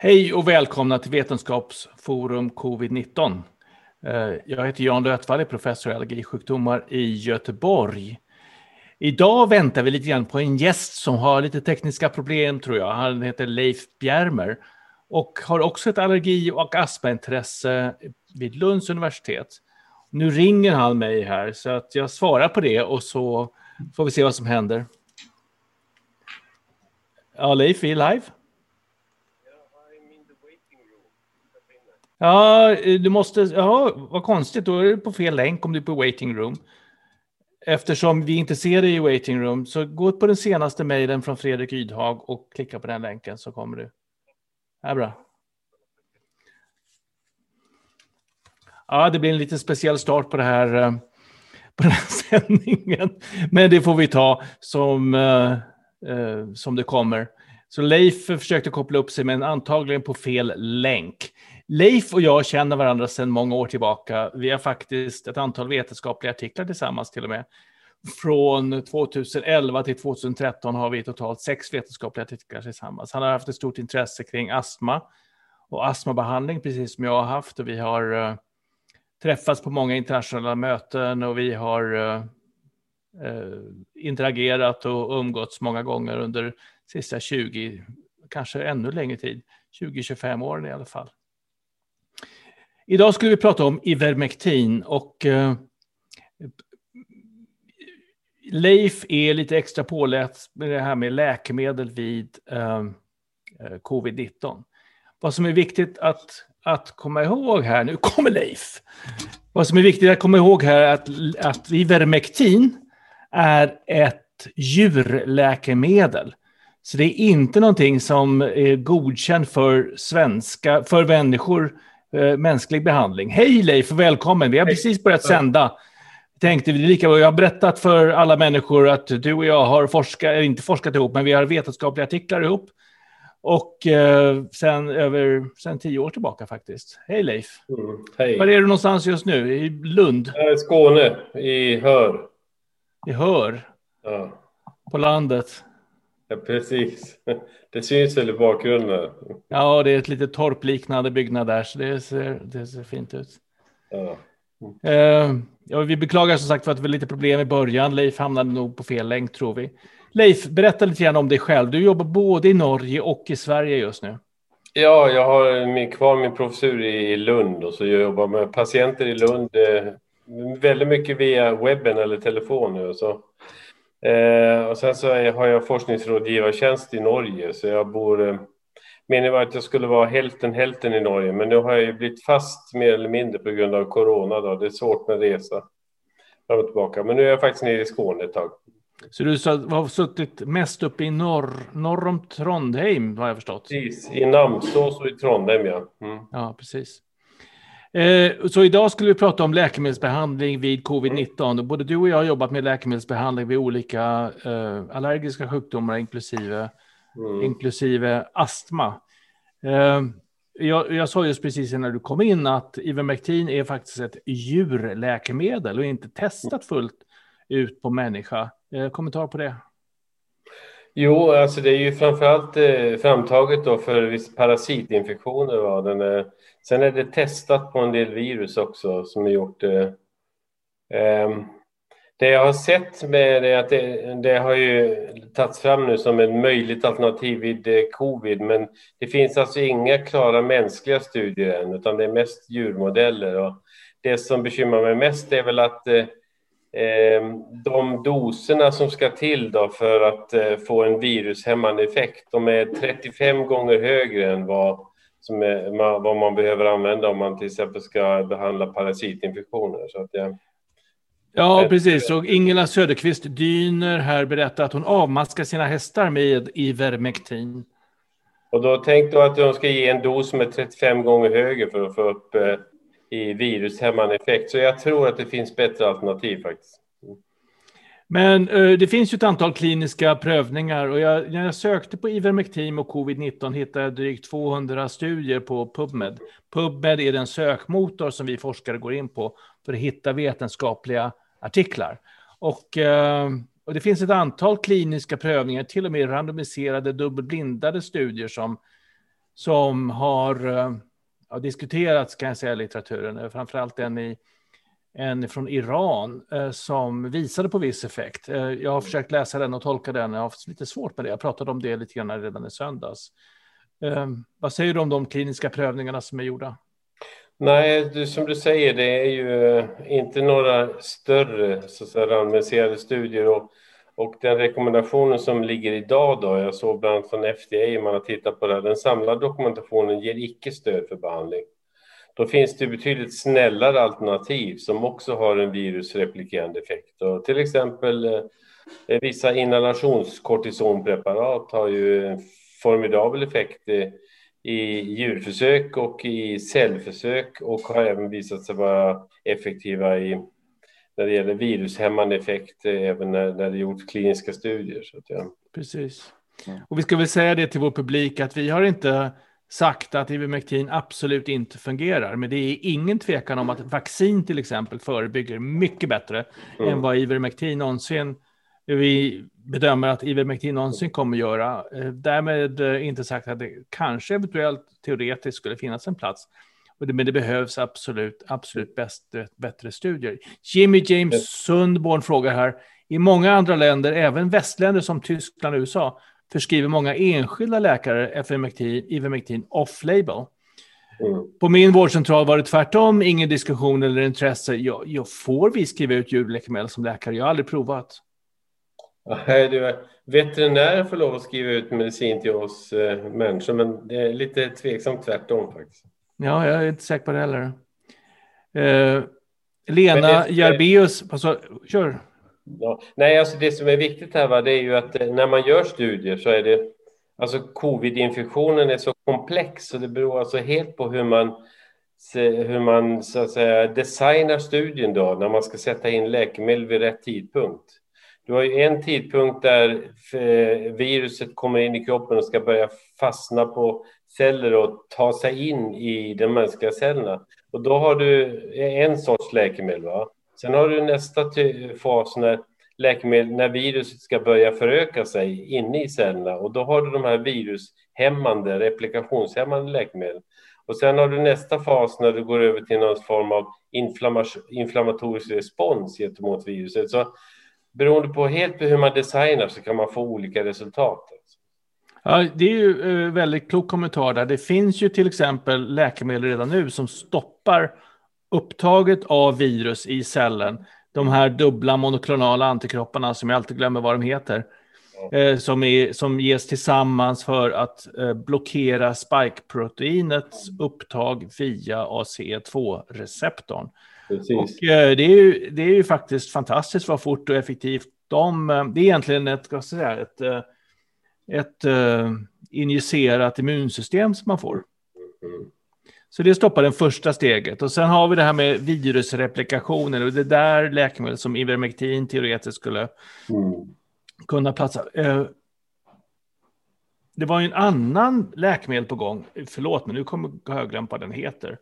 Hej och välkomna till Vetenskapsforum covid-19. Eh, jag heter Jan Lötvall, är professor i allergisjukdomar i Göteborg. Idag väntar vi lite grann på en gäst som har lite tekniska problem tror jag. Han heter Leif Bjärmer och har också ett allergi och astmaintresse vid Lunds universitet. Nu ringer han mig här så att jag svarar på det och så får vi se vad som händer. Ja, Leif, vi är live. Ja, eh, du måste, ja, vad konstigt, då är du på fel länk om du är på waiting room. Eftersom vi inte ser dig i waiting room, så gå på den senaste mejlen från Fredrik Ydhag och klicka på den länken så kommer du. Ja, bra. Ja, det blir en lite speciell start på, det här, eh, på den här sändningen. Men det får vi ta som, eh, som det kommer. Så Leif försökte koppla upp sig, men antagligen på fel länk. Leif och jag känner varandra sedan många år tillbaka. Vi har faktiskt ett antal vetenskapliga artiklar tillsammans till och med. Från 2011 till 2013 har vi totalt sex vetenskapliga artiklar tillsammans. Han har haft ett stort intresse kring astma och astmabehandling, precis som jag har haft. Och vi har uh, träffats på många internationella möten och vi har uh, uh, interagerat och umgåtts många gånger under sista 20, kanske ännu längre tid, 20-25 åren i alla fall. Idag skulle vi prata om Ivermectin och eh, Leif är lite extra påläst med det här med läkemedel vid eh, eh covid-19. Vad som är viktigt att, att komma ihåg här, nu kommer Leif. Vad som är viktigt att komma ihåg här är att, att Ivermectin är ett djurläkemedel. Så det är inte någonting som är godkänt för svenska, för människor eh, mänsklig behandling. Hej Leif och välkommen, vi har precis börjat sända. Tänkte vi lika Jag har berättat för alla människor att du och jag har forskat, inte forskat ihop, men vi har vetenskapliga artiklar ihop. Och eh, sen över sen tio år tillbaka faktiskt. Hej Leif. Mm, hej. Var är du någonstans just nu? I Lund? I Skåne, i Hör. I Hör? Ja. På landet? Ja, precis. Det syns väl i bakgrunden. Ja, det är ett litet torpliknande byggnad där, så det ser, det ser fint ut. Ja. Uh, ja, vi beklagar som sagt för att det var lite problem i början. Leif hamnade nog på fel länk tror vi. Leif, berätta lite grann om dig själv. Du jobbar både i Norge och i Sverige just nu. Ja, jag har min, kvar min professur i Lund och så jag jobbar med patienter i Lund eh, väldigt mycket via webben eller telefon nu. Så Eh, och sen så har jag forskningsrådgivartjänst i Norge, så jag bor... Eh, meningen var att jag skulle vara hälften hälften i Norge, men nu har jag ju blivit fast mer eller mindre på grund av corona. Då. Det är svårt med resa fram och tillbaka. Men nu är jag faktiskt nere i Skåne ett tag. Så du har suttit mest uppe i norr, norr om Trondheim, har jag förstått? Precis, i Namsås och i Trondheim, ja. Mm. Ja, precis. Eh, så idag skulle vi prata om läkemedelsbehandling vid covid-19. Mm. Både du och jag har jobbat med läkemedelsbehandling vid olika eh, allergiska sjukdomar, inklusive, mm. inklusive astma. Eh, jag, jag sa just precis när du kom in att Ivermectin är faktiskt ett djurläkemedel och inte testat fullt ut på människa. kommentar på det? Jo, alltså det är ju framförallt framtaget då för parasitinfektioner. Va? Den är, sen är det testat på en del virus också som är gjort. Eh, ehm, det jag har sett med det är att det, det, har ju tagits fram nu som ett möjligt alternativ vid eh, covid, men det finns alltså inga klara mänskliga studier än, utan det är mest djurmodeller. Och det som bekymrar mig mest är väl att eh, ehm, de doserna som ska till då för att eh, få en virushämmande effekt, de är 35 gånger högre än vad, är, vad man behöver använda om man till exempel ska behandla parasitinfektioner. Så att jag, Ja, precis. Och Ingela Söderqvist Dyner här berättar att hon avmaskar sina hästar med Ivermectin. Och då tänkte jag att de ska ge en dos som är 35 gånger högre för att få upp eh, i virushämmande effekt. Så jag tror att det finns bättre alternativ faktiskt. Men eh, det finns ju ett antal kliniska prövningar och jag, när jag sökte på Ivermectin och covid-19 hittade jag drygt 200 studier på PubMed. PubMed är den sökmotor som vi forskare går in på för att hitta vetenskapliga artiklar. Och, eh, och det finns ett antal kliniska prövningar, till och med randomiserade dubbelblindade studier som som har eh, diskuterats kan jag säga i litteraturen, framförallt en, i, en från Iran eh, som visade på viss effekt. Eh, jag har försökt läsa den och tolka den, jag har haft lite svårt med det. Jag pratade om det lite grann redan i söndags. Ehm, vad säger du om de kliniska prövningarna som är gjorda? Nej, du, som du säger, det är ju eh, inte några större så att säga, randomiserade studier. Och, och den rekommendationen som ligger idag, då, jag såg bland annat från FDA, man har tittat på det, den samlade dokumentationen ger icke stöd för behandling. Då finns det betydligt snällare alternativ som också har en virusreplikerande effekt. Och till exempel eh, vissa inhalationskortisonpreparat har ju en formidabel effekt eh, i djurförsök och i cellförsök och har även visat sig vara effektiva i, när det gäller virushämmande effekt även när, när det gjorts kliniska studier. Så att, ja. Precis. Och vi ska väl säga det till vår publik att vi har inte sagt att Ivermectin absolut inte fungerar, men det är ingen tvekan om att vaccin till exempel förebygger mycket bättre mm. än vad Ivermectin någonsin vi bedömer att Ivermectin någonsin kommer göra. Eh, därmed eh, inte sagt att det kanske eventuellt teoretiskt skulle finnas en plats. Men det behövs absolut, absolut bättre, bättre studier. Jimmy James Sundborn frågar här. I många andra länder, även västländer som Tyskland och USA, förskriver många enskilda läkare Ivermectin, Ivermectin off-label. Mm. På min vårdcentral var det tvärtom, ingen diskussion eller intresse. Jag, jag får vi skriva ut djurläkemedel som läkare? Jag har aldrig provat. Nej, du, veterinärer får lov att skriva ut medicin till oss eh, människor, men det är lite tveksamt tvärtom faktiskt. Ja, jag är inte säker på det heller. Eh, Lena Jarbeus, alltså, kör. Ja, nej, alltså det som är viktigt här va, det är ju att eh, när man gör studier så är det, alltså covid-infektionen är så komplex så det beror alltså helt på hur man hur man så att säga designar studien då när man ska sätta in läkemedel vid rätt tidpunkt. Du har ju en tidpunkt där eh, viruset kommer in i kroppen och ska börja fastna på celler och ta sig in i de mänskliga cellerna. Och då har du eh, en sorts läkemedel. Va? Sen har du nästa fas när, läkemedel, när viruset ska börja föröka sig inne i cellerna och då har du de här virushämmande, replikationshämmande läkemedel. Och sen har du nästa fas när du går över till någon form av inflammatorisk respons gentemot viruset. Så beroende på helt på hur man designar så kan man få olika resultat. Ja, det är ju eh, väldigt klok kommentar där. Det finns ju till exempel läkemedel redan nu som stoppar upptaget av virus i cellen. De här dubbla monoklonala antikropparna som jag alltid glömmer vad de heter. Eh, som, är, som ges tillsammans för att eh, blockera spike-proteinets upptag via ACE2-receptorn. Och eh, det, är ju, det är ju faktiskt fantastiskt vad fort och effektivt de... Eh, det är egentligen ett, ska säga, ett, eh, ett uh, injicerat immunsystem som man får. Så det stoppar det första steget. Och sen har vi det här med virusreplikationen och det där läkemedel som Ivermectin teoretiskt skulle mm. kunna platsa. Uh, det var ju en annan läkemedel på gång, förlåt men nu kommer jag glömma vad den heter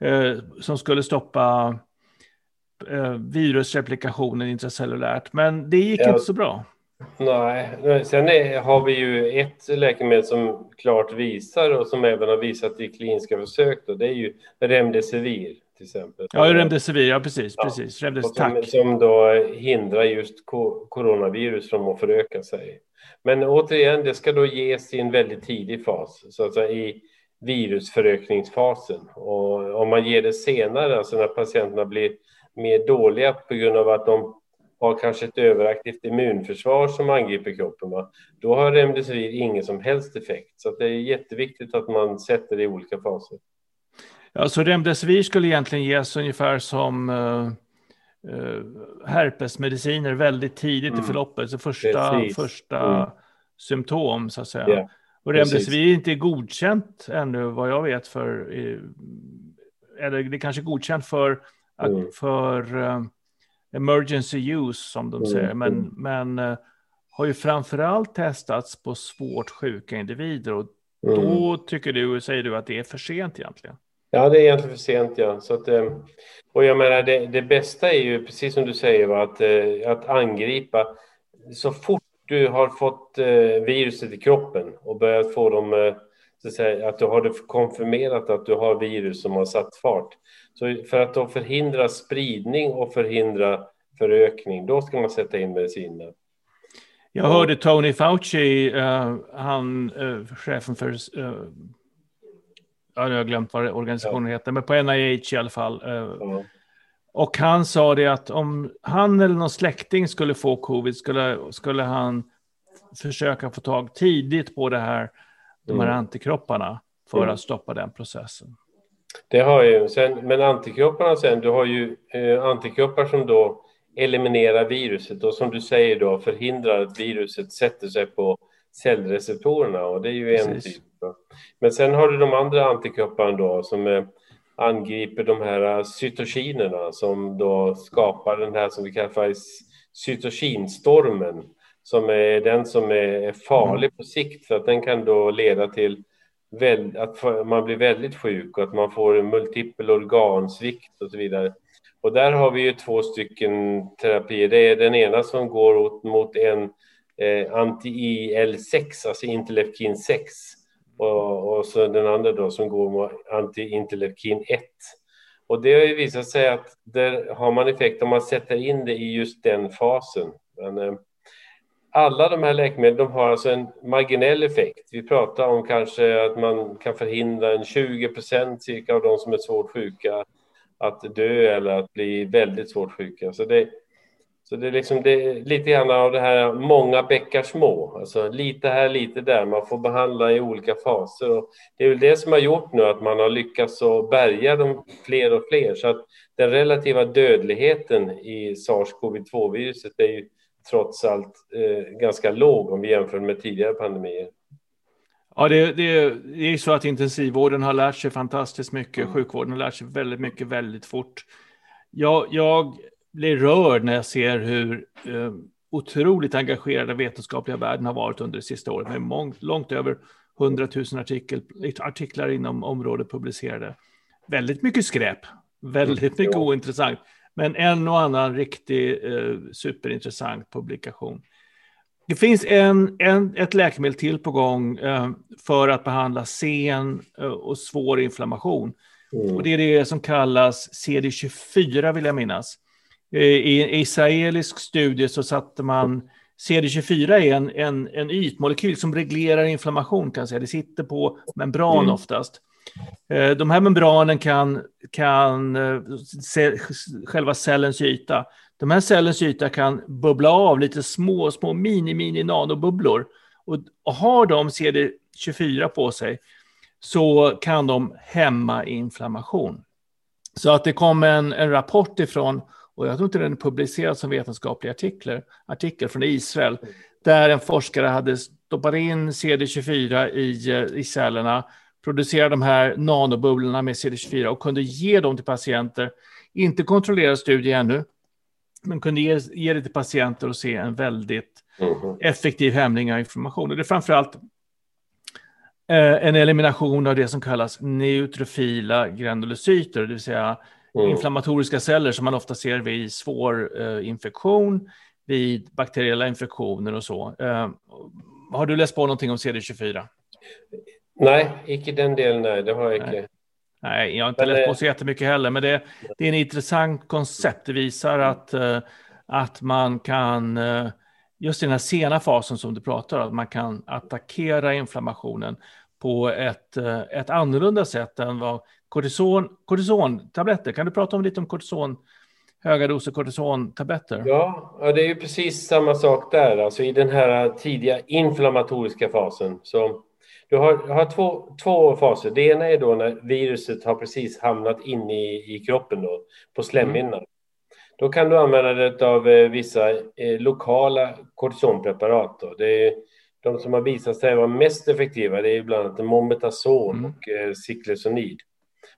eh, som skulle stoppa eh, virusreplikationen intracellulärt. Men det gick ja. inte så bra. Nej, sen är, har vi ju ett läkemedel som klart visar och som även har visat i kliniska försök. Då, det är ju Remdesivir till exempel. Ja, Remdesivir, ja precis. Ja. precis. Remdes, som, som då hindrar just coronavirus från att föröka sig. Men återigen, det ska då ges i en väldigt tidig fas, så att säga i virusförökningsfasen. Och om man ger det senare, alltså när patienterna blir mer dåliga på grund av att de har kanske ett överaktivt immunförsvar som angriper kroppen, va? då har remdesivir ingen som helst effekt. Så det är jätteviktigt att man sätter det i olika faser. Ja, så remdesivir skulle egentligen ges ungefär som uh, uh, herpesmediciner väldigt tidigt mm. i förloppet, så första, första mm. symptom så att säga. Yeah. Och remdesivir är inte godkänt ännu vad jag vet för, eller det är kanske är godkänt för, mm. för emergency use som de mm. säger, men, mm. men uh, har ju framförallt testats på svårt sjuka individer och mm. då tycker du, säger du att det är för sent egentligen? Ja, det är egentligen för sent, ja. Så att, eh, och jag menar, det, det bästa är ju precis som du säger, va, att, att angripa så fort du har fått eh, viruset i kroppen och börjat få dem, eh, så att, säga, att du har det konfirmerat att du har virus som har satt fart. Så för att då förhindra spridning och förhindra förökning, då ska man sätta in mediciner. Jag hörde Tony Fauci, uh, han, uh, chefen för, uh, ja, jag har glömt vad organisationen ja. heter, men på NIH i alla fall. Ja. Och han sa det att om han eller någon släkting skulle få covid skulle, skulle han försöka få tag tidigt på det här, de här mm. antikropparna för mm. att stoppa den processen. Det har ju, sen, men antikropparna sen, du har ju eh, antikroppar som då eliminerar viruset och som du säger då förhindrar att viruset sätter sig på cellreceptorerna och det är ju en Precis. typ. Men sen har du de andra antikropparna då som eh, angriper de här cytokinerna som då skapar den här som vi kallar för cytokinstormen som är den som är farlig på sikt för att den kan då leda till att man blir väldigt sjuk och att man får multipel organsvikt och så vidare. Och där har vi ju två stycken terapier. Det är den ena som går mot en eh, anti-IL6, alltså interleukin 6. Och, och, så den andra då som går mot anti-interleukin 1. Och det har ju visat sig att där har man effekt om man sätter in det i just den fasen. Men, eh, alla de här läkemedlen de har alltså en marginell effekt. Vi pratar om kanske att man kan förhindra en 20 procent cirka av de som är svårt sjuka att dö eller att bli väldigt svårt sjuka. Så det, så det är liksom det är lite grann av det här många bäckar små, alltså lite här, lite där. Man får behandla i olika faser och det är väl det som har gjort nu att man har lyckats att bärga dem fler och fler så att den relativa dödligheten i sars-cov-2-viruset är ju trots allt eh, ganska låg om vi jämför med tidigare pandemier. Ja, det, det, det är så att intensivvården har lärt sig fantastiskt mycket. Mm. Sjukvården har lärt sig väldigt mycket väldigt fort. Jag, jag blir rörd när jag ser hur eh, otroligt engagerade vetenskapliga världen har varit under det sista året. Med mångt, långt över 100 000 artikel, artiklar inom området publicerade. Väldigt mycket skräp, väldigt mm. mycket ointressant. Men en och annan riktig eh, superintressant publikation. Det finns en, en, ett läkemedel till på gång eh, för att behandla sen eh, och svår inflammation. Mm. Och det är det som kallas CD24 vill jag minnas. Eh, I en israelisk studie så satte man CD24 är en, en, en ytmolekyl som reglerar inflammation kan säga. Det sitter på membran mm. oftast. Eh, de här membranen kan, kan eh, se, själva cellens yta de här cellens yta kan bubbla av lite små, små mini-mini nanobubblor. Och, och har de CD24 på sig så kan de hämma inflammation. Så att det kom en, en rapport ifrån, och jag tror inte den är publicerad som vetenskaplig artikel, artikel från Israel, där en forskare hade stoppat in CD24 i, eh, i cellerna, producerat de här nanobubblorna med CD24 och kunde ge dem till patienter. Inte kontrollerad studie ännu, men kunde ge, ge det till patienter och se en väldigt mm. effektiv hämning av information. det är framförallt eh, en elimination av det som kallas neutrofila granulocyter, det vill säga mm. inflammatoriska celler som man ofta ser vid svår eh, infektion, vid bakteriella infektioner och så. Eh, har du läst på någonting om CD24? Nej, icke den delen, nej, det har jag inte. Nej, jag har inte läst på så jättemycket heller, men det, det är en intressant koncept. Det visar att, eh, att man kan, eh, just i den här sena fasen som du pratar om, att man kan attackera inflammationen på ett, eh, ett annorlunda sätt än vad kortison, kortisontabletter, kan du prata om lite om kortison, höga doser kortisontabletter? Ja, det är ju precis samma sak där, alltså i den här tidiga inflammatoriska fasen. Så du har, har två, två faser. Det ena är då när viruset har precis hamnat in i, i kroppen då, på slemhinnan. Mm. Då kan du använda det av eh, vissa eh, lokala kortisonpreparat. Då. Det är, de som har visat sig vara mest effektiva det är bland annat Mometasol mm. och eh, Ciclesonid.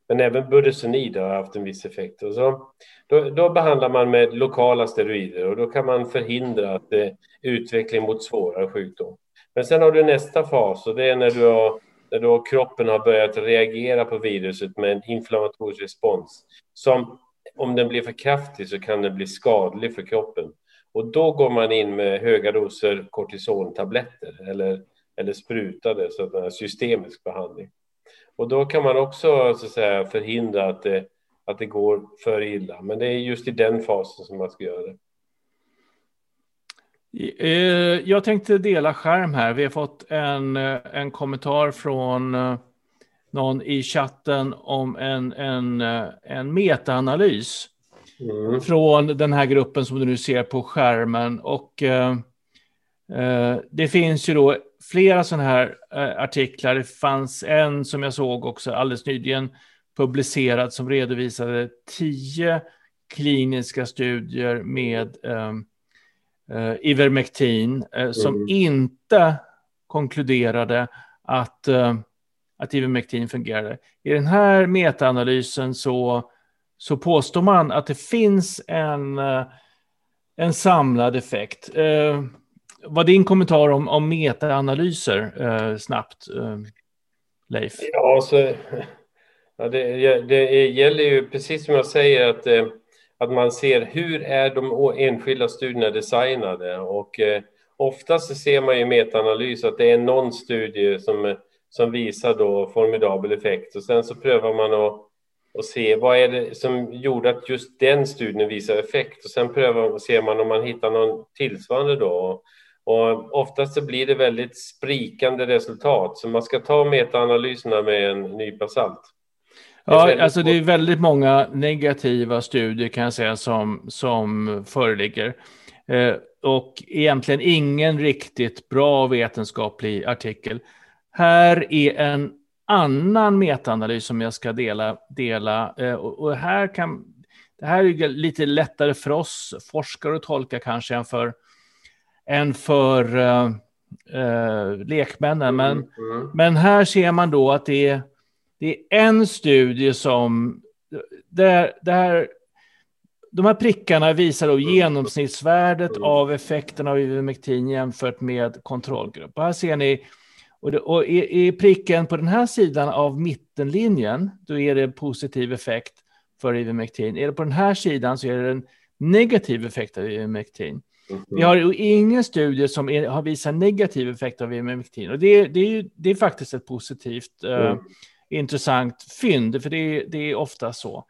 Men även Budesonid har haft en viss effekt. Och så, då, då, behandlar man med lokala steroider och då kan man förhindra att eh, utveckling mot svårare sjukdom. Men sen har du nästa fas och det är när du har, när då kroppen har börjat reagera på viruset med en inflammatorisk respons. Som om den blir för kraftig så kan den bli skadlig för kroppen. Och då går man in med höga doser kortisontabletter eller eller sprutade, så att systemisk behandling. Och då kan man också så att säga, förhindra att det, att det går för illa. Men det är just i den fasen som man ska göra det. Eh, jag tänkte dela skärm här. Vi har fått en, eh, en kommentar från eh, någon i chatten om en, en, en metaanalys mm. från den här gruppen som du nu ser på skärmen. Och eh, det finns ju då flera sådana här artiklar. Det fanns en som jag såg också alldeles nyligen publicerad som redovisade tio kliniska studier med eh, eh, Ivermectin eh, som mm. inte konkluderade att, eh, att Ivermectin fungerade. I den här metaanalysen så, så påstår man att det finns en, eh, en samlad effekt. Eh, vad din kommentar om, om metaanalyser eh, snabbt, eh, Leif? Ja, alltså, ja, det, det gäller ju precis som jag säger att, att man ser hur är de enskilda studierna designade. Och eh, oftast ser man i metaanalys att det är någon studie som, eh, som visar då formidabel effekt. Och sen så prövar man att och se vad är det som gjorde att just den studien visar effekt. Och sen prövar, ser man om man hittar någon tillsvarande då. Och oftast så blir det väldigt sprikande resultat, så man ska ta metaanalyserna med en nypa salt. Ja, alltså det är väldigt många negativa studier kan jag säga som, som föreligger. Eh, och egentligen ingen riktigt bra vetenskaplig artikel. Här är en annan metaanalys som jag ska dela. dela eh, och, och, här kan, det här är lite lättare för oss forskare att tolka kanske än för än för uh, uh, lekmännen. Men, mm, mm. men här ser man då att det är, det är en studie som... Där, där, de här prickarna visar då genomsnittsvärdet av effekten av Ivermectin jämfört med kontrollgrupp. Och här ser ni, och, det, och i, i pricken på den här sidan av mittenlinjen, då är det positiv effekt för Ivermectin. Är det på den här sidan så är det en negativ effekt av Ivermectin. Vi har ingen studie som är, har visat negativ effekt av ivermectin. Och det, det, är, det är faktiskt ett positivt, eh, mm intressant fynd, för det, det är ofta så.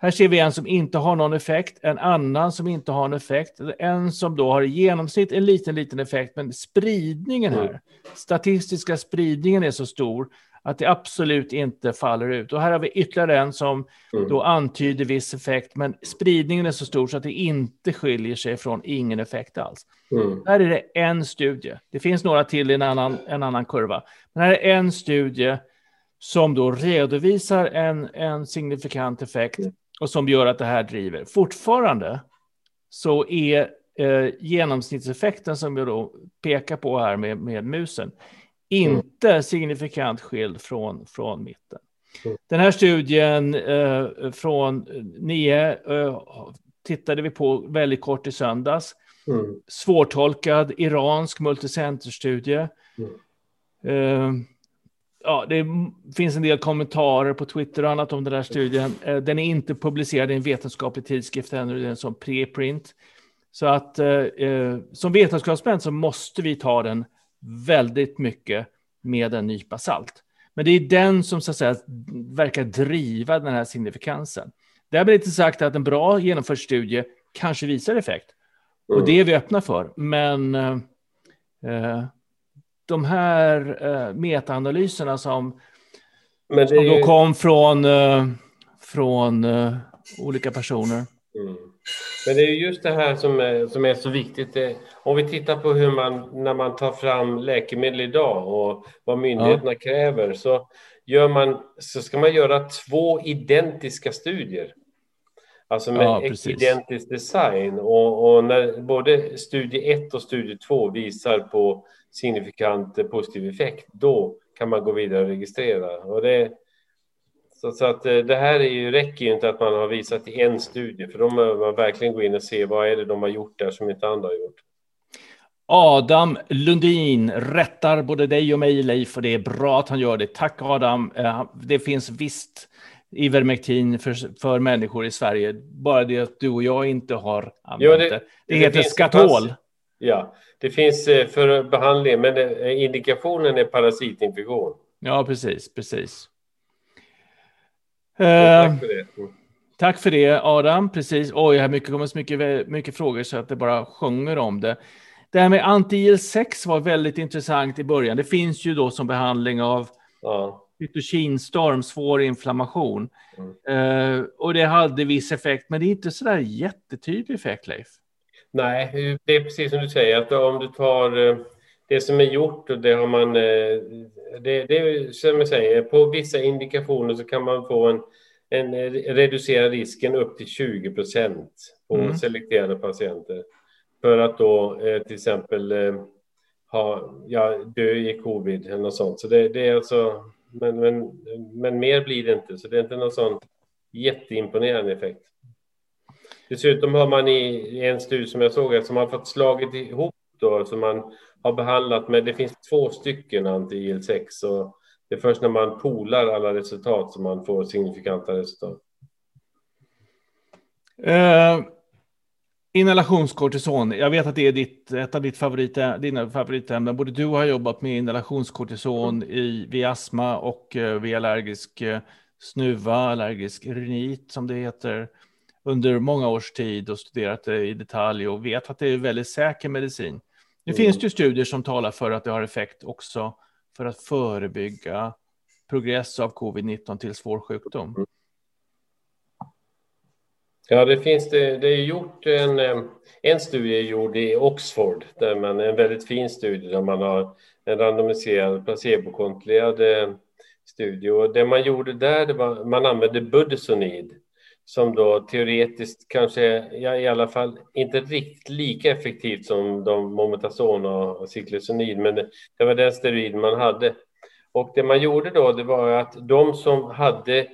Här ser vi en som inte har någon effekt, en annan som inte har en effekt, en som då har i genomsnitt en liten, liten effekt, men spridningen här, mm. statistiska spridningen är så stor att det absolut inte faller ut. Och här har vi ytterligare en som mm. då antyder viss effekt, men spridningen är så stor så att det inte skiljer sig från ingen effekt alls. Mm. Här är det en studie. Det finns några till i en annan, en annan kurva. Men här är en studie som då redovisar en, en signifikant effekt mm. och som gör att det här driver. Fortfarande så är eh, genomsnittseffekten som jag då pekar på här med, med musen inte mm. signifikant skild från, från mitten. Mm. Den här studien eh, från NIE eh, tittade vi på väldigt kort i söndags. Mm. Svårtolkad iransk multicenterstudie. Mm. Eh, ja, det finns en del kommentarer på Twitter och annat om den här studien. Eh, den är inte publicerad i en vetenskaplig tidskrift ännu, det är sån preprint. Så att eh, eh, som vetenskapsmän så måste vi ta den väldigt mycket med en nypa salt. Men det är den som så att säga verkar driva den här signifikansen. Därmed inte sagt att en bra genomförd studie kanske visar effekt. Och det är vi öppna för. Men eh, eh de här eh, metaanalyserna som, Men som då kom från, eh, från eh, olika personer. Mm. Men det är just det här som är, som är så viktigt. Om vi tittar på hur man, när man tar fram läkemedel idag och vad myndigheterna ja. kräver, så, gör man, så ska man göra två identiska studier. Alltså med ja, identisk design. Och, och, när både studie 1 och studie 2 visar på signifikant positiv effekt, då kan man gå vidare och registrera. Och det, så, så, att eh, det här är ju, räcker ju inte att man har visat i en studie, för då behöver man verkligen gå in och se vad är det de har gjort där som inte andra har gjort. Adam Lundin rättar både dig och mig, Leif, och det är bra att han gör det. Tack Adam. Eh, det finns visst Ivermectin för, för människor i Sverige, bara det att du och jag inte har använt ja, det. Det, det heter skatol. Ja, det finns eh, för behandling, men eh, indikationen är parasitinfektion. Ja, precis, precis. tack för det. Mm. Tack för det, Adam. Precis. Oj, har mycket, kommer så mycket, mycket frågor så att det bara sjunger om det. Det här med anti-IL-6 var väldigt intressant i början. Det finns ju då som behandling av ja. cytokinstorm, svår inflammation. Mm. Uh, och det hade viss effekt, men det är inte så där jättetydlig effekt, Leif. Nej, det är precis som du säger, att om du tar eh, det som är gjort och det har man... Eh, det, det är som jag säger, på vissa indikationer så kan man få en, en reducera risken upp till 20 procent på mm. selekterade patienter. För att då eh, till exempel ha, ja, dö i covid eller något sånt. Så det, det är alltså, men, men, men mer blir det inte, så det är inte någon sån jätteimponerande effekt. Dessutom har man i en studie som jag såg som har fått slagit ihop då, som man har behandlat med, det finns två stycken anti-IL6 och det är först när man polar alla resultat som man får signifikanta resultat. Eh, uh, inhalationskortison, jag vet att det är ditt, ett av ditt favorit, dina favoritämnen. Både du har jobbat med inhalationskortison i, vid astma och eh, uh, vid allergisk uh, snuva, allergisk rinit som det heter under många års tid och studerat det i detalj och vet att det är väldigt säker medicin. Nu mm. finns det ju studier som talar för att det har effekt också för att förebygga progress av covid-19 till svår sjukdom. Mm. Ja, det finns det. Det är gjort en, eh, en studie gjord i Oxford, där man, en väldigt fin studie där man har en randomiserad placebokontrollerad eh, studie. Och det man gjorde där, det var man använde budesonid som då teoretiskt kanske, ja, i alla fall inte riktigt lika effektivt som de mometazon och cyklosonid, men det var den steroid man hade. Och det man gjorde då, det var att de som hade,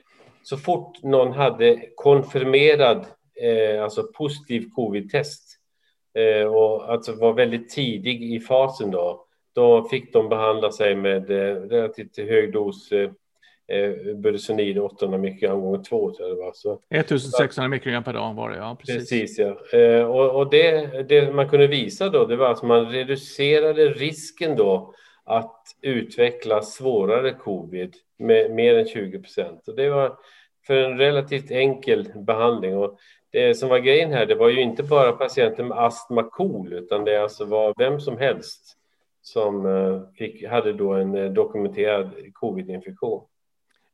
så fort någon hade konfirmerad, eh, alltså positiv covid-test, eh, och alltså var väldigt tidig i fasen då, då fick de behandla sig med eh, relativt hög dos eh, eh, Budesonid 800 mikrogram gånger 2 tror jag det var. Så, 1600 mikrogram per dag var det, ja. Precis, precis ja. Eh, och, och det, det, man kunde visa då, det var att man reducerade risken då att utveckla svårare covid med mer än 20 procent. Och det var för en relativt enkel behandling. Och det som var grejen här, det var ju inte bara patienter med astma KOL, utan det alltså var vem som helst som eh, fick, hade då en eh, dokumenterad covid-infektion.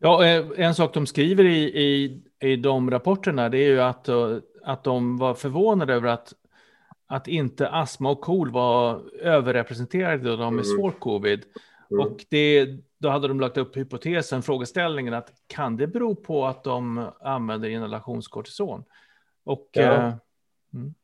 Ja, eh, en sak de skriver i, i, i de rapporterna det är ju att, eh, att de var förvånade över att, att inte astma och KOL var överrepresenterade då de med mm. svår covid. Mm. Och det, då hade de lagt upp hypotesen, frågeställningen att kan det bero på att de använder inhalationskortison? Och, ja. eh, mm.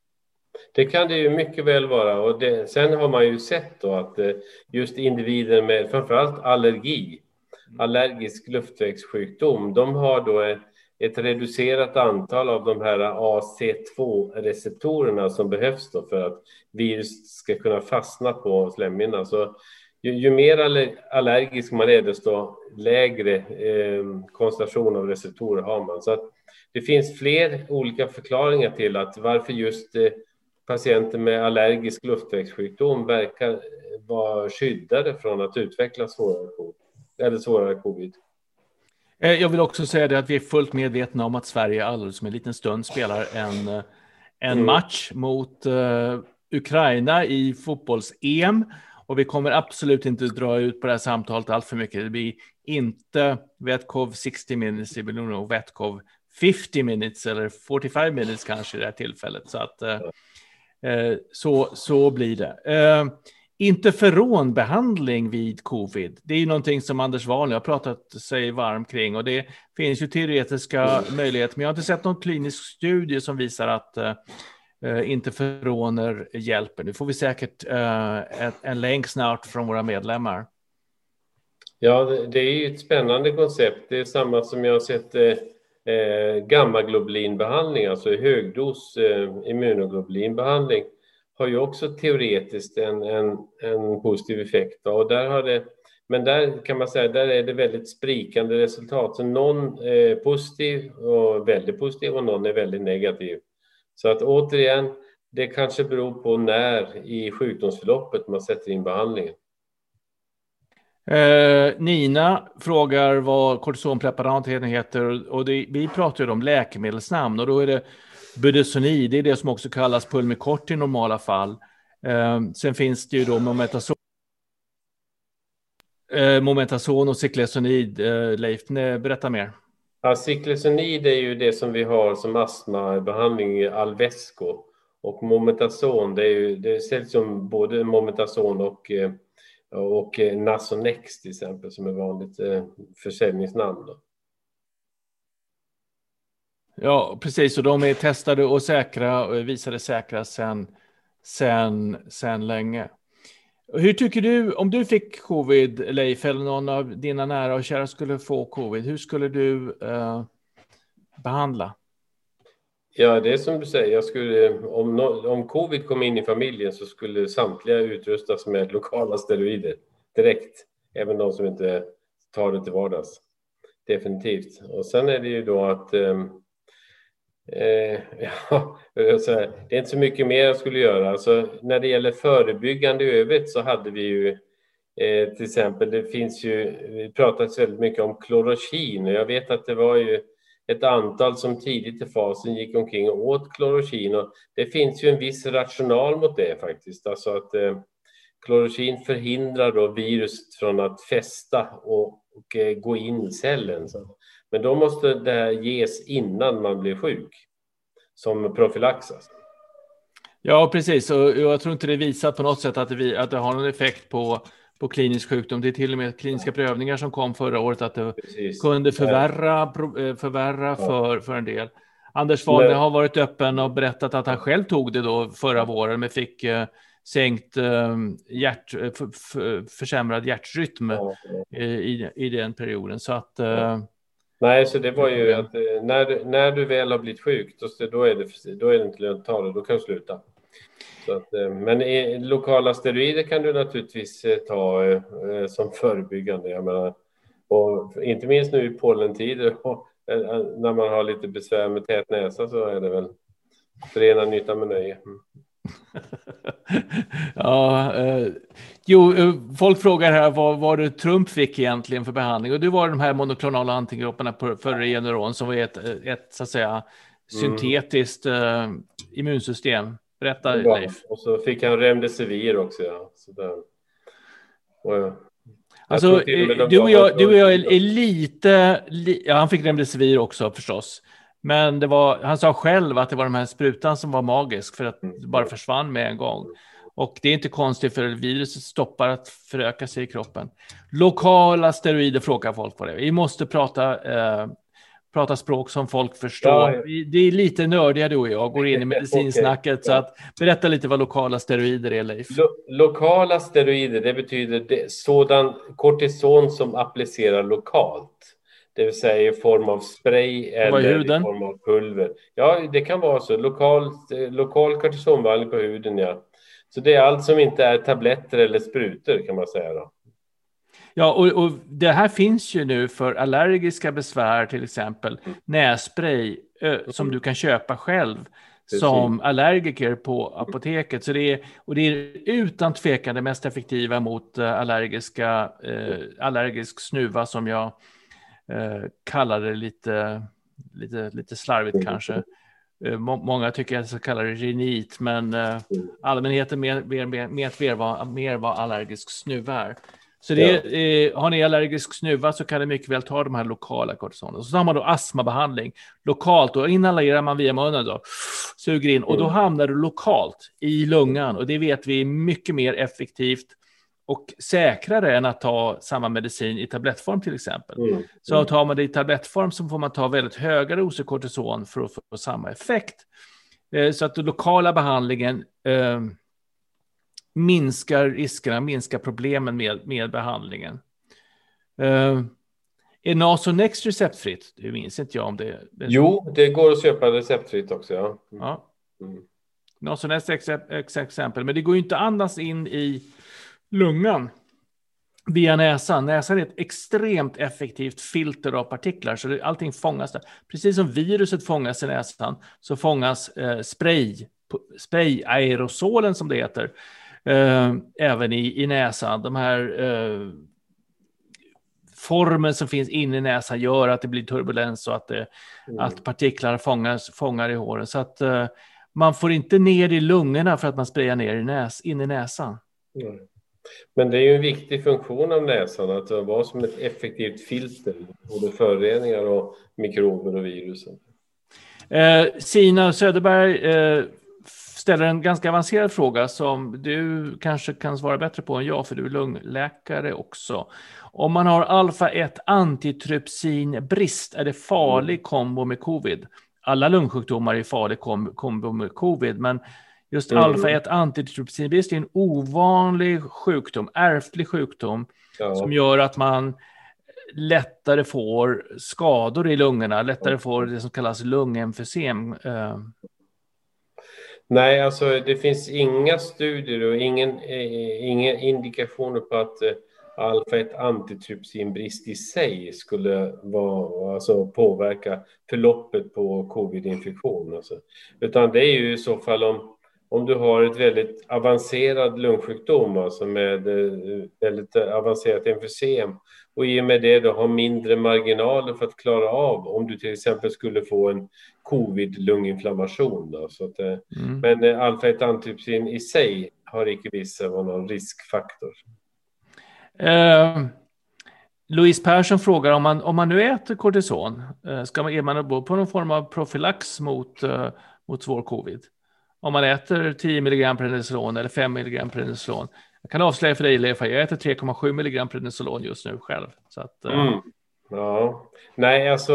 Det kan det ju mycket väl vara. Och det, sen har man ju sett då att eh, just individer med framförallt allergi Mm. allergisk luftvägssjukdom, de har då ett, ett reducerat antal av de här AC2-receptorerna som behövs då för att virus ska kunna fastna på slemhinnan. Så ju, ju, mer allergisk man är, desto lägre eh, koncentration av receptorer har man. Så att det finns fler olika förklaringar till att varför just eh, patienter med allergisk luftvägssjukdom verkar eh, vara skyddade från att utveckla svårare eller svårare covid. Eh, jag vill också säga det att vi är fullt medvetna om att Sverige alldeles om en liten stund spelar en, eh, en mm. match mot uh, Ukraina i fotbolls-EM. Och vi kommer absolut inte dra ut på det här samtalet allt för mycket. Det blir inte Vetkov 60 minutes, det blir nog Vetkov 50 minutes eller 45 minutes kanske i det här tillfället. Så att uh, uh, så, så blir det. Interferonbehandling vid covid, det är ju någonting som Anders Wahlner har pratat sig varm kring och det finns ju teoretiska möjligheter, men jag har inte sett någon klinisk studie som visar att eh, uh, interferoner hjälper. Nu får vi säkert eh, uh, en, en länk snart från våra medlemmar. Ja, det är ju ett spännande koncept. Det är samma som jag har sett eh, eh gammaglobulinbehandling, alltså högdos eh, immunoglobulinbehandling har ju också teoretiskt en, en, en positiv effekt. Och där har det, men där kan man säga där är det väldigt sprikande resultat. Så någon är positiv och väldigt positiv och någon är väldigt negativ. Så att återigen, det kanske beror på när i sjukdomsförloppet man sätter in behandlingen. Eh, Nina frågar vad kortisonpreparaten heter och det, vi pratar ju om läkemedelsnamn och då är det budesoni, det är det som också kallas pulmicort i normala fall. Eh, sen finns det ju då momentason eh, och ciklesonid. Eh, Leif, berätta mer. Ja, ciklesonid är ju det som vi har som astmabehandling i Alvesco och momentason... det, är ju, det säljs som både momentason och eh, och eh, Nasonex till exempel som är vanligt eh, försäljningsnamn. Då. Ja, precis. Och de är testade och säkra och visade säkra sen, sen, sen länge. Hur tycker du, om du fick covid, Leif, eller någon av dina nära och kära skulle få covid, hur skulle du eh, behandla? Ja, det är som du säger. Jag skulle, om, no, om covid kom in i familjen så skulle samtliga utrustas med lokala steroider direkt. Även de som inte tar det till vardags. Definitivt. Och sen är det ju då att ehm, eh, ja, eh, det är inte så mycket mer jag skulle göra. Alltså, när det gäller förebyggande i övrigt så hade vi ju eh, till exempel, det finns ju, det pratas väldigt mycket om klorokin och jag vet att det var ju ett antal som tidigt i fasen gick omkring och åt klorokin. Och det finns ju en viss rational mot det faktiskt. Alltså att eh, klorokin förhindrar då viruset från att fästa och, och eh, gå in i cellen. Så. Men då måste det här ges innan man blir sjuk, som profylax. Ja, precis. Och jag tror inte det visar på något sätt att det, att det har någon effekt på på klinisk sjukdom. Det är till och med kliniska prövningar som kom förra året att det Precis. kunde förvärra, eh, förvärra för, för en del. Anders Wallner har varit öppen och berättat att han själv tog det då förra våren men fick eh, sänkt eh, hjärt, eh, för, försämrad hjärtrytm ja. i, i den perioden. Så att, eh, Nej, så det var ju att när, när du väl har blivit sjuk, då, då, är, det, då är det inte lönt att ta det, då kan du sluta. Att, eh, men i, lokala steroider kan du naturligtvis eh, ta eh, som förebyggande. Jag menar, och inte minst nu i pollentider när man har lite besvär med tät näsa så är det väl förena nytta med nöje. Ja, eh, jo, folk frågar här vad, vad det Trump fick egentligen för behandling och det var de här monoklonala antikropparna för Regeneron som var ett, ett så att säga mm. syntetiskt eh, immunsystem. Berätta Leif. Och så fick han Remdesivir också. Ja. Så där. Och, alltså, du och jag, du och jag är, är lite... Li, ja, han fick Remdesivir också förstås. Men det var, han sa själv att det var de här sprutan som var magisk för att det bara försvann med en gång. Och det är inte konstigt för viruset stoppar att föröka sig i kroppen. Lokala steroider frågar folk på det. Vi måste prata eh, prata språk som folk förstår. Ja, Det är lite nördiga du och jag, går in i medicinsnacket. okay, så att, berätta lite vad lokala steroider är, Leif. Lo lokala steroider, det betyder det, sådan kortison som applicerar lokalt. Det vill säga i form av spray eller i form av pulver. Ja, det kan vara så. Lokal, lokal kortisonbehandling på huden, ja. Så det är allt som inte är tabletter eller sprutor kan man säga. Då. Ja, och, och, det här finns ju nu för allergiska besvär, till exempel mm. nässpray ö, som du kan köpa själv Precis. som allergiker på apoteket. Så det är, och det är utan tvekan det mest effektiva mot uh, allergiska, uh, allergisk snuva som jag kallar det lite, lite, lite slarvigt kanske. Många tycker att jag ska kalla det rinit, men mm. allmänheten vet mer, mer, mer, mer vad allergisk snuva är. Så det, ja. eh, har ni allergisk snuva så kan ni mycket väl ta de här lokala kortisonerna. Så har man då astmabehandling lokalt. Då inhalerar man via munnen, då, suger in och då mm. hamnar du lokalt i lungan. Och det vet vi är mycket mer effektivt och säkrare än att ta samma medicin i tablettform till exempel. Mm. Så mm. tar man det i tablettform så får man ta väldigt höga doser kortison för att få samma effekt. Eh, så att den lokala behandlingen eh, minskar riskerna, minskar problemen med, med behandlingen. Uh, är Nasonex receptfritt? Det minns inte jag om det, Jo, det går att köpa receptfritt också. Ja. Mm. ja. Mm. Nasonex är ett exempel, men det går ju inte andas in i lungan via näsan. Näsan är ett extremt effektivt filter av partiklar, så det, allting fångas där. Precis som viruset fångas i näsan så fångas eh, spray sprayaerosolen som det heter, eh, även i, i näsan. De här eh, formen som finns inne i näsan gör att det blir turbulens och att, det, mm. att partiklar fångas, fångar i håren. Så att eh, man får inte ner i lungorna för att man sprayar ner i näs, in i näsan. Mm. Men det är ju en viktig funktion av näsan att vara som ett effektivt filter både föroreningar och mikrober och virus. Eh, Sina Söderberg eh, ställer en ganska avancerad fråga som du kanske kan svara bättre på än jag, för du är lungläkare också. Om man har alfa-1 antitrypsinbrist, är det farlig kombo med covid? Alla lungsjukdomar är farlig kombo med covid, men just mm. alfa-1 antitrypsinbrist är en ovanlig sjukdom, ärftlig sjukdom, ja. som gör att man lättare får skador i lungorna, lättare får det som kallas lungemfysem. Eh, Nej, alltså det finns inga studier och ingen, eh, inga indikationer på att eh, alfa-1 antitrypsinbrist i sig skulle vara, alltså påverka förloppet på covid-infektion. Alltså. Utan det är ju i så fall om, om du har ett väldigt avancerad lungsjukdom, alltså med eh, väldigt avancerat emfysem och i och med det då har mindre marginaler för att klara av om du till exempel skulle få en covid-lunginflammation. Då, så att, eh, mm. Men eh, alfa-1 antitrypsin i sig har icke visat sig vara någon riskfaktor. Uh, Louise Persson frågar om man, om man nu äter kortison, ska man, är man på någon form av profylax mot, uh, mot svår covid? Om man äter 10 mg prednisolon eller 5 mg prednisolon. Jag kan avslöja för dig Leif, jag äter 3,7 mg prednisolon just nu själv. Så att, mm. Ja, nej alltså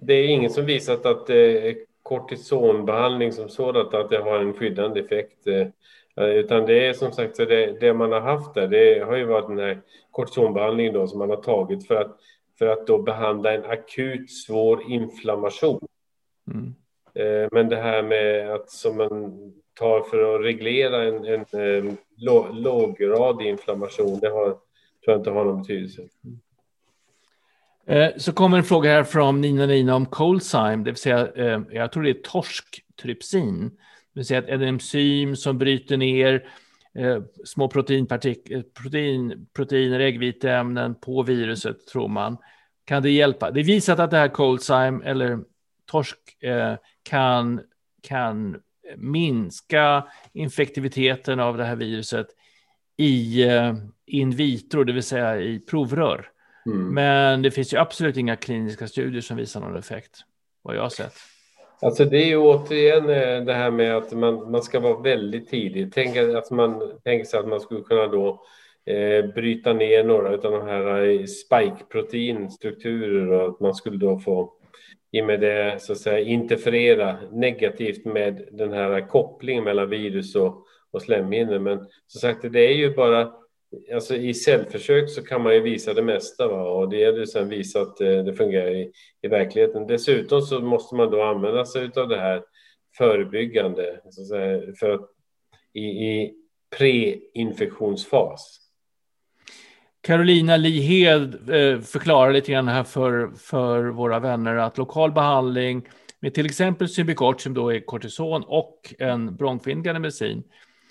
det är ingen som visat att kortisonbehandling som sådant att det har en skyddande effekt. Eh, utan det är som sagt så det, det, man har haft där, det har ju varit den här kortisonbehandlingen då som man har tagit för att, för att då behandla en akut svår inflammation. Mm. Eh, men det här med att som man tar för att reglera en, en, eh, en låggradig inflammation, det har, tror jag inte har någon betydelse. Eh, så kommer en fråga här från Nina Nina om Colzyme, det vill säga, jag tror det är torsktrypsin. Det vill säga ett enzym som bryter ner små protein, proteiner, äggviteämnen på viruset, tror man. Kan det hjälpa? Det är visat att det här Colzyme, eller torsk eh, kan, kan minska infektiviteten av det här viruset i eh, in vitro, det vill säga i provrör. Mm. Men det finns ju absolut inga kliniska studier som visar någon effekt, vad jag har sett. Alltså det är ju återigen eh, det här med att man, man ska vara väldigt tidig. Tänk att man tänker sig att man skulle kunna då eh, bryta ner några av de här spike-proteinstrukturer och att man skulle då få i och med det så att säga interferera negativt med den här kopplingen mellan virus och, och slemhinnor. Men som sagt, det är ju bara Alltså I cellförsök så kan man ju visa det mesta va? och det gäller sen visa att eh, det fungerar i, i verkligheten. Dessutom så måste man då använda sig av det här förebyggande så att säga, för att, i, i preinfektionsfas. Carolina Lihed eh, förklarar lite grann här för, för våra vänner att lokal behandling med till exempel Symbicort som då är kortison och en bronklindrande medicin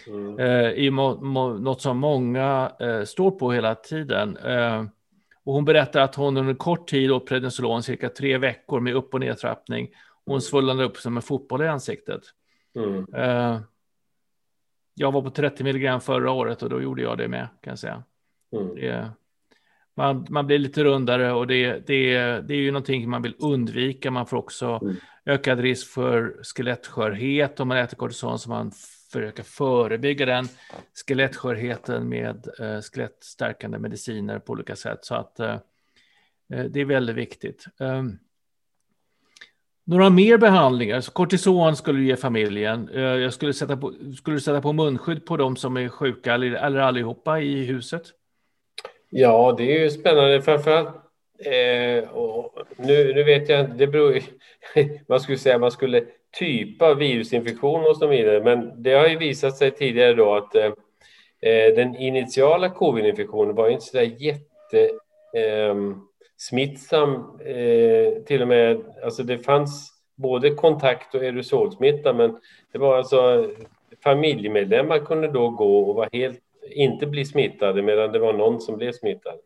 Mm. Eh, i må, må, något som många eh, står på hela tiden. Eh, och hon berättar att hon under kort tid åt prednisolon, cirka tre veckor med upp och nedtrappning. Hon mm. svullnade upp som en fotboll i ansiktet. Mm. Jag var på 30 milligram förra året och då gjorde jag det med, kan jag säga. Mm. Det, man, man blir lite rundare och det, det, det är ju någonting man vill undvika. Man får också mm. ökad risk för skelettskörhet om man äter kortison som man försöka förebygga den skelettskörheten med eh, skelettstärkande mediciner på olika sätt. Så att eh, eh det är väldigt viktigt. Um, några mer behandlingar, så kortison skulle du ge familjen. Uh, jag skulle sätta på, skulle du sätta på munskydd på de som är sjuka eller, eller allihopa i huset? Ja, det är ju spännande. Framförallt eh, nu, nu vet jag inte, det beror man skulle säga man skulle typa virusinfektion och så vidare. Men det har ju visat sig tidigare då att eh, eh den initiala covid-infektionen var inte så där jätte eh, smittsam. Eh, till och med, alltså det fanns både kontakt och aerosolsmitta, men det var alltså familjemedlemmar kunde då gå och var helt, inte bli smittade medan det var någon som blev smittad.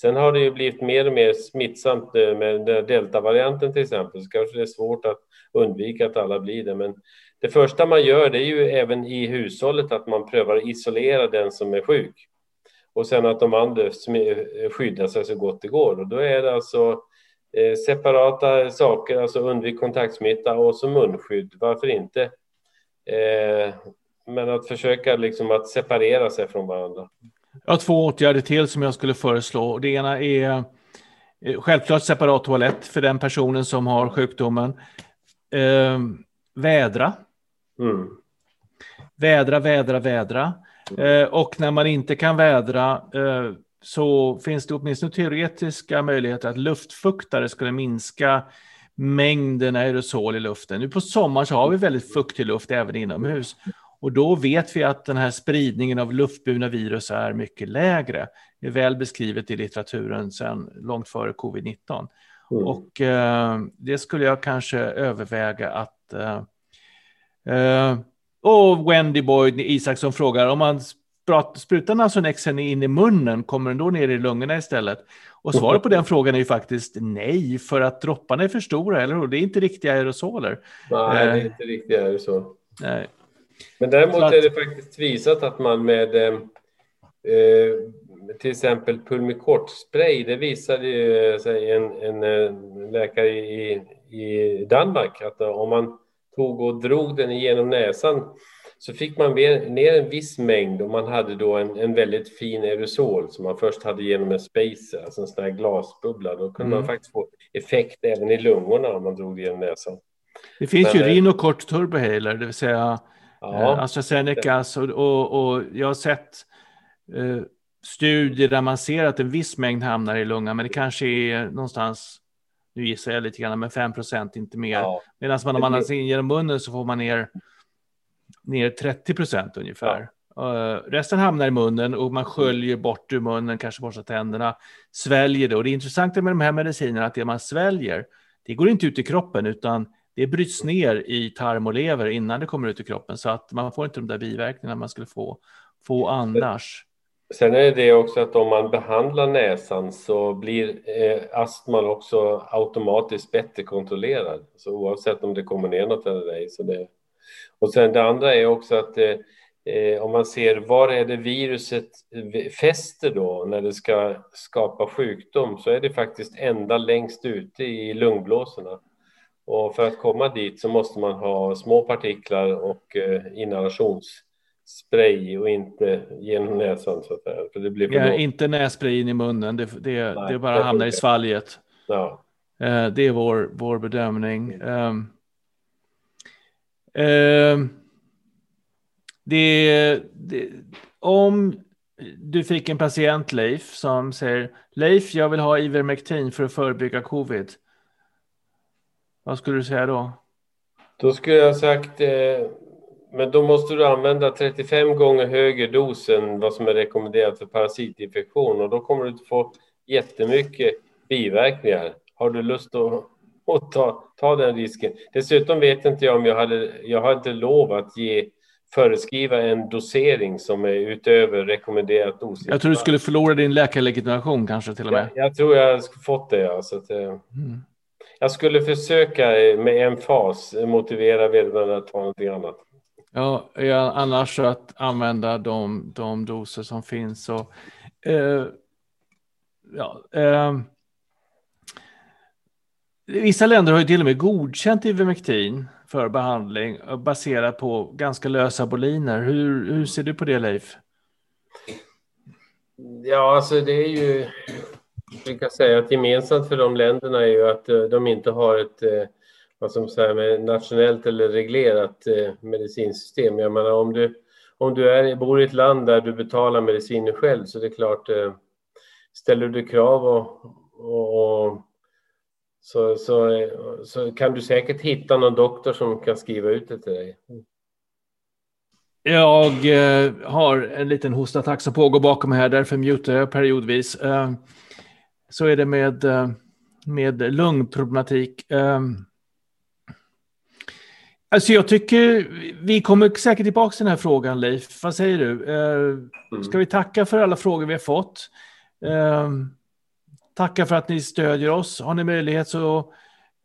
Sen har det ju blivit mer och mer smittsamt eh, med deltavarianten till exempel, så kanske det är svårt att undvika att alla blir det. Men det första man gör det är ju även i hushållet att man prövar att isolera den som är sjuk. Och sen att de andra skyddar sig så gott det går. Och då är det alltså eh, separata saker, alltså undvik kontaktsmitta och så munskydd. Varför inte? Eh, men att försöka liksom att separera sig från varandra. Jag har två åtgärder till som jag skulle föreslå. Det ena är eh, självklart separat toalett för den personen som har sjukdomen. Eh, vädra. Mm. Vädra, vädra, vädra. Eh, och när man inte kan vädra eh, så finns det åtminstone teoretiska möjligheter att luftfuktare skulle minska mängden aerosol i luften. Nu på sommaren så har vi väldigt fuktig luft även inomhus. Och då vet vi att den här spridningen av luftburna virus är mycket lägre. Det är väl beskrivet i litteraturen sedan långt före covid-19. Mm. Och eh, det skulle jag kanske överväga att... Eh, eh, och Wendy Boyd Isaksson frågar om man sprutar Nasonexen in i munnen, kommer den då ner i lungorna istället? Och svaret på den frågan är ju faktiskt nej, för att dropparna är för stora, eller hur? Det är inte riktiga aerosoler. Nej, det är eh, inte riktiga aerosoler. Nej. Men däremot att... är det faktiskt visat att man med eh, eh till exempel Pulmicort-spray, det visade ju sig en, en, en läkare i, i Danmark att om man tog och drog den genom näsan så fick man ner en viss mängd och man hade då en, en väldigt fin aerosol som man först hade genom en spacer, alltså en sån här glasbubbla. Då kunde mm. man faktiskt få effekt även i lungorna om man drog det genom näsan. Det finns Men, ju Rhinocort Turbohaler, det vill säga ja, eh, AstraZenecas och, och, och, jag har sett eh, studier där man ser att en viss mängd hamnar i lungan, men det kanske är någonstans nu gissar jag lite grann, men 5 procent, inte mer. Ja. Medan man om man andas in genom munnen så får man ner ner 30 procent ungefär. Ja. Uh, resten hamnar i munnen och man sköljer bort ur munnen, kanske borstar tänderna, sväljer det. Och det intressanta med de här medicinerna är att det man sväljer, det går inte ut i kroppen utan det bryts ner i tarm och lever innan det kommer ut i kroppen. Så att man får inte de där biverkningarna man skulle få, få annars. Sen är det också att om man behandlar näsan så blir eh, astman också automatiskt bättre kontrollerad. Så oavsett om det kommer ner något eller ej. Så det, och sen det andra är också att eh, eh, om man ser var är det viruset fäster då när det ska skapa sjukdom så är det faktiskt ända längst ute i lungblåsorna. Och för att komma dit så måste man ha små partiklar och eh, inhalationsspray och inte genom näsan så att säga. För det blir ja, inte nässpray in i munnen, det, det, Nej, det bara det hamnar i svalget. Ja. Eh, det är vår, vår bedömning. Um, Eh, det, det, om du fick en patient, Leif, som säger Leif, jag vill ha Ivermectin för att förebygga covid. Vad skulle du säga då? Då skulle jag sagt, eh, men då måste du använda 35 gånger högre dos än vad som är rekommenderat för parasitinfektion och då kommer du få jättemycket biverkningar. Har du lust att och ta, ta den risken. Dessutom vet inte jag om jag hade, jag har inte lov att ge föreskriva en dosering som är utöver rekommenderat dos. Jag tror du skulle förlora din läkarlegitimation kanske till och med. Jag, jag tror jag har fått det. Alltså att, mm. Jag skulle försöka med en fas motivera vederbörande att ta någonting annat. Ja, annars att använda de, de doser som finns. Och, eh, ja, eh, Vissa länder har ju till och med godkänt Ivermectin för behandling baserat på ganska lösa boliner. Hur, hur ser du på det Leif? Ja, alltså det är ju... Jag brukar säga att gemensamt för de länderna är ju att eh, de inte har ett eh, vad som säger, nationellt eller reglerat eh, medicinsystem. Jag menar om du, om du är, bor i ett land där du betalar mediciner själv så det är klart, ställer du krav och, och, och så, så, så kan du säkert hitta någon doktor som kan skriva ut det till dig. Jag har en liten hostattack som pågår bakom mig här, därför mutar jag periodvis. Eh, så är det med, eh, med lungproblematik. Eh, Alltså jag tycker vi kommer säkert tillbaka till den här frågan Leif. Vad säger du? Uh, mm. Ska vi tacka för alla frågor vi har fått? Uh, tacka för att ni stödjer oss. Har ni möjlighet så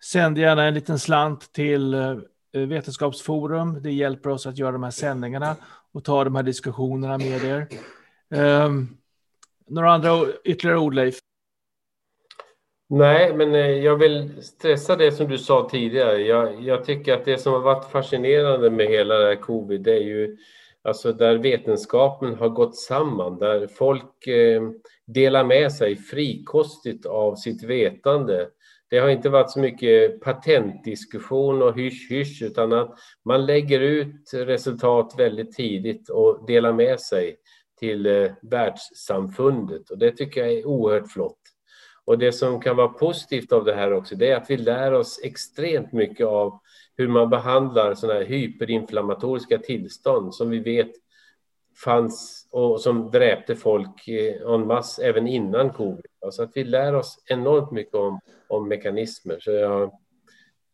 sänd gärna en liten slant till uh, Vetenskapsforum. Det hjälper oss att göra de här sändningarna och ta de här diskussionerna med er. Um, några andra ytterligare ord Leif? Nej, men eh, jag vill stressa det som du sa tidigare. Jag, jag, tycker att det som har varit fascinerande med hela det här covid, det är ju alltså där vetenskapen har gått samman, där folk eh, delar med sig frikostigt av sitt vetande. Det har inte varit så mycket patentdiskussion och hysch-hysch, utan att man lägger ut resultat väldigt tidigt och delar med sig till eh, världssamfundet. Och det tycker jag är oerhört flott. Och det som kan vara positivt av det här också, det är att vi lär oss extremt mycket av hur man behandlar sådana här hyperinflammatoriska tillstånd som vi vet fanns och som dräpte folk eh, en masse även innan covid. Så att vi lär oss enormt mycket om, om mekanismer. Så jag,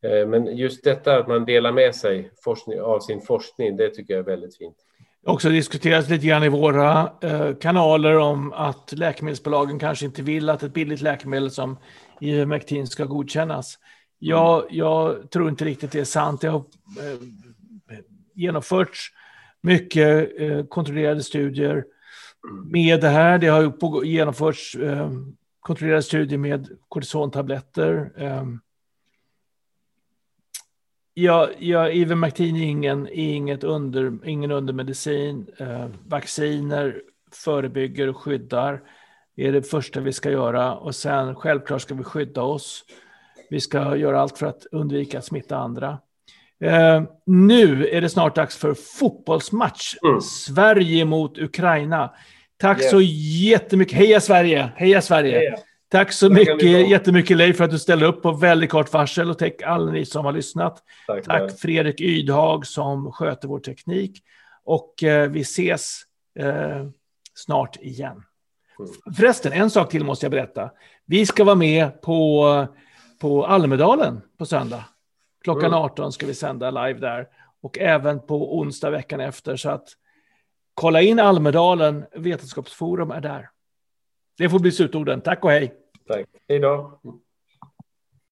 eh, men just detta att man delar med sig forskning, av sin forskning, det tycker jag är väldigt fint också diskuterats lite grann i våra eh, kanaler om att läkemedelsbolagen kanske inte vill att ett billigt läkemedel som Ivermectin ska godkännas. Jag, jag tror inte riktigt det är sant. Det har eh, genomförts mycket eh, kontrollerade studier med det här. Det har genomförts kontrollerade studier med kortisontabletter. Ja, ja Ivermectin är ingen, inget under, ingen undermedicin. Eh, vacciner förebygger och skyddar. Det är det första vi ska göra. Och sen självklart ska vi skydda oss. Vi ska göra allt för att undvika att smitta andra. Eh, nu är det snart dags för fotbollsmatch. Mm. Sverige mot Ukraina. Tack yes. så jättemycket. Heja Sverige! Heja Sverige! Heja. Tack så tack mycket, jättemycket Leif för att du ställde upp på väldigt kort varsel och tack alla ni som har lyssnat. Tack, tack Fredrik Ydhag som sköter vår teknik och eh, vi ses eh, snart igen. Mm. Förresten, en sak till måste jag berätta. Vi ska vara med på, på Almedalen på söndag. Klockan mm. 18 ska vi sända live där och även på onsdag veckan efter. Så att kolla in Almedalen, Vetenskapsforum är där. Det får bli slutorden. Tack och hej. Tack. Hej då.